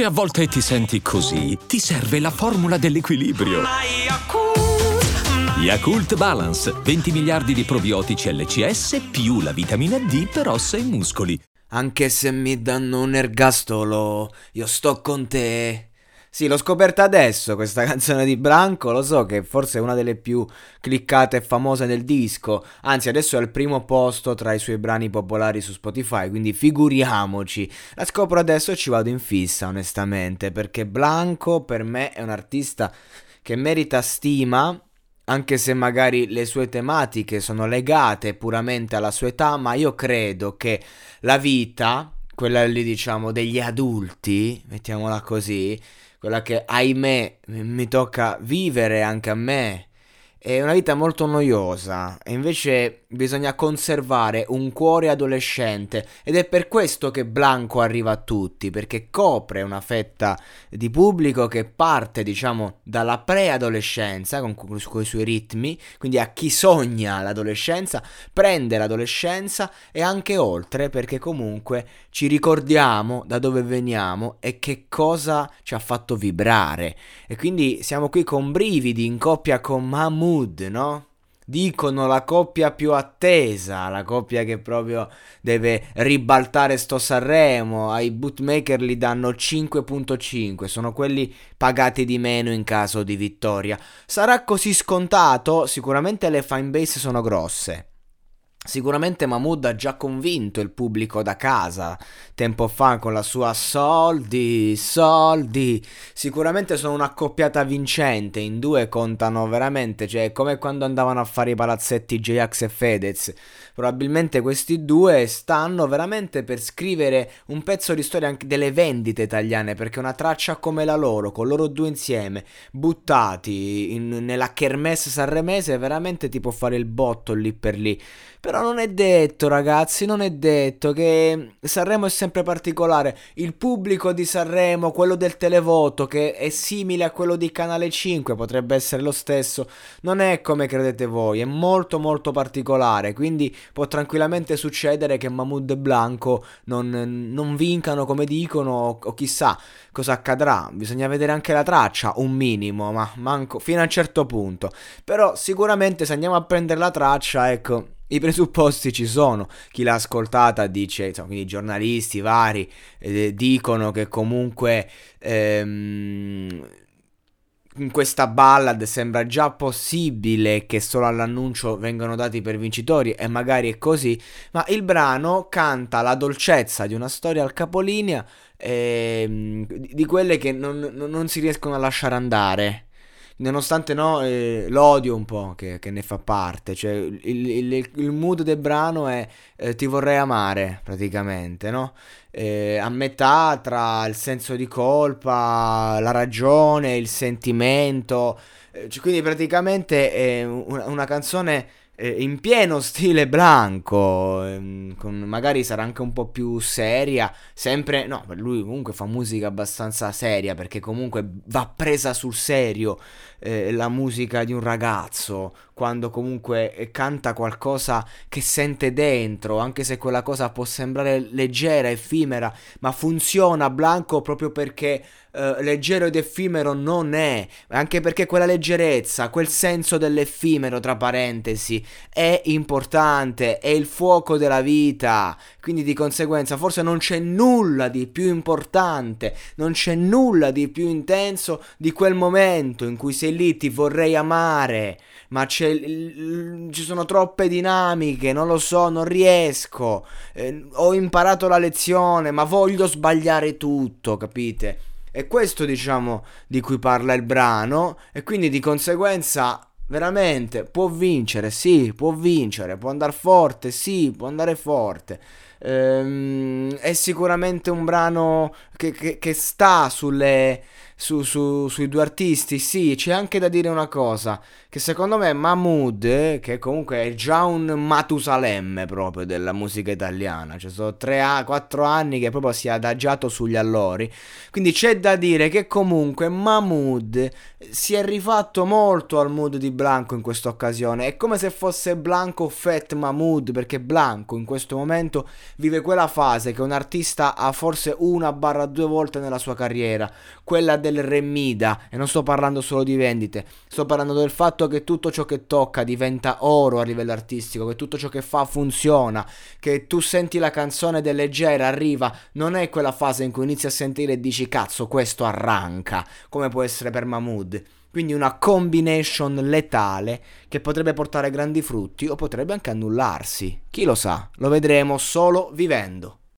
Se a volte ti senti così, ti serve la formula dell'equilibrio. Yakult Balance, 20 miliardi di probiotici LCS più la vitamina D per ossa e muscoli. Anche se mi danno un ergastolo, io sto con te. Sì, l'ho scoperta adesso questa canzone di Blanco, lo so che forse è una delle più cliccate e famose del disco, anzi adesso è al primo posto tra i suoi brani popolari su Spotify, quindi figuriamoci. La scopro adesso e ci vado in fissa, onestamente, perché Blanco per me è un artista che merita stima, anche se magari le sue tematiche sono legate puramente alla sua età, ma io credo che la vita, quella lì diciamo degli adulti, mettiamola così, quella che ahimè mi tocca vivere anche a me. È una vita molto noiosa e invece bisogna conservare un cuore adolescente ed è per questo che Blanco arriva a tutti, perché copre una fetta di pubblico che parte, diciamo, dalla preadolescenza con, con i suoi ritmi, quindi a chi sogna l'adolescenza, prende l'adolescenza e anche oltre, perché comunque ci ricordiamo da dove veniamo e che cosa ci ha fatto vibrare. E quindi siamo qui con brividi in coppia con Mahmood, no? Dicono la coppia più attesa, la coppia che proprio deve ribaltare sto Sanremo, ai bootmaker li danno 5.5, sono quelli pagati di meno in caso di vittoria. Sarà così scontato? Sicuramente le fanbase sono grosse. Sicuramente Mahmood ha già convinto il pubblico da casa tempo fa con la sua soldi, soldi. Sicuramente sono un'accoppiata vincente, in due contano veramente, cioè come quando andavano a fare i palazzetti J-Ax e Fedez. Probabilmente questi due stanno veramente per scrivere un pezzo di storia anche delle vendite italiane, perché una traccia come la loro, con loro due insieme, buttati in, nella kermesse sanremese, veramente ti può fare il botto lì per lì. Però non è detto, ragazzi, non è detto che Sanremo è sempre particolare. Il pubblico di Sanremo, quello del televoto, che è simile a quello di Canale 5, potrebbe essere lo stesso. Non è come credete voi, è molto molto particolare. Quindi può tranquillamente succedere che Mahmoud e Blanco non, non vincano come dicono, o chissà cosa accadrà. Bisogna vedere anche la traccia, un minimo, ma manco fino a un certo punto. Però sicuramente se andiamo a prendere la traccia, ecco i presupposti ci sono, chi l'ha ascoltata dice, insomma, quindi giornalisti vari eh, dicono che comunque ehm, in questa ballad sembra già possibile che solo all'annuncio vengano dati per vincitori e magari è così, ma il brano canta la dolcezza di una storia al capolinea ehm, di quelle che non, non si riescono a lasciare andare nonostante no, eh, l'odio un po' che, che, ne fa parte, cioè il, il, il mood del brano è eh, ti vorrei amare praticamente, no? Eh, a metà tra il senso di colpa, la ragione, il sentimento, eh, cioè, quindi praticamente è una, una canzone in pieno stile blanco, ehm, magari sarà anche un po' più seria, sempre, no, lui comunque fa musica abbastanza seria perché comunque va presa sul serio eh, la musica di un ragazzo, quando comunque eh, canta qualcosa che sente dentro, anche se quella cosa può sembrare leggera, effimera, ma funziona Blanco proprio perché uh, leggero ed effimero non è, anche perché quella leggerezza, quel senso dell'effimero, tra parentesi, è importante, è il fuoco della vita, quindi di conseguenza forse non c'è nulla di più importante, non c'è nulla di più intenso di quel momento in cui sei lì, ti vorrei amare ma ci sono troppe dinamiche, non lo so, non riesco, eh, ho imparato la lezione, ma voglio sbagliare tutto, capite? È questo, diciamo, di cui parla il brano e quindi di conseguenza veramente può vincere, sì, può vincere, può andare forte, sì, può andare forte. Ehm, è sicuramente un brano che, che, che sta sulle su, su, sui due artisti, sì, c'è anche da dire una cosa, che secondo me Mahmood, che comunque è già un Matusalemme proprio della musica italiana, cioè sono 3-4 anni che proprio si è adagiato sugli allori, quindi c'è da dire che comunque Mahmood si è rifatto molto al mood di Blanco in questa occasione, è come se fosse Blanco Fat Mahmood, perché Blanco in questo momento vive quella fase che un artista ha forse una barra due volte nella sua carriera, quella del Remida, e non sto parlando solo di vendite, sto parlando del fatto che tutto ciò che tocca diventa oro a livello artistico, che tutto ciò che fa funziona, che tu senti la canzone del leggera, arriva, non è quella fase in cui inizi a sentire e dici cazzo questo arranca, come può essere per Mahmood. Quindi una combination letale che potrebbe portare grandi frutti o potrebbe anche annullarsi. Chi lo sa, lo vedremo solo vivendo.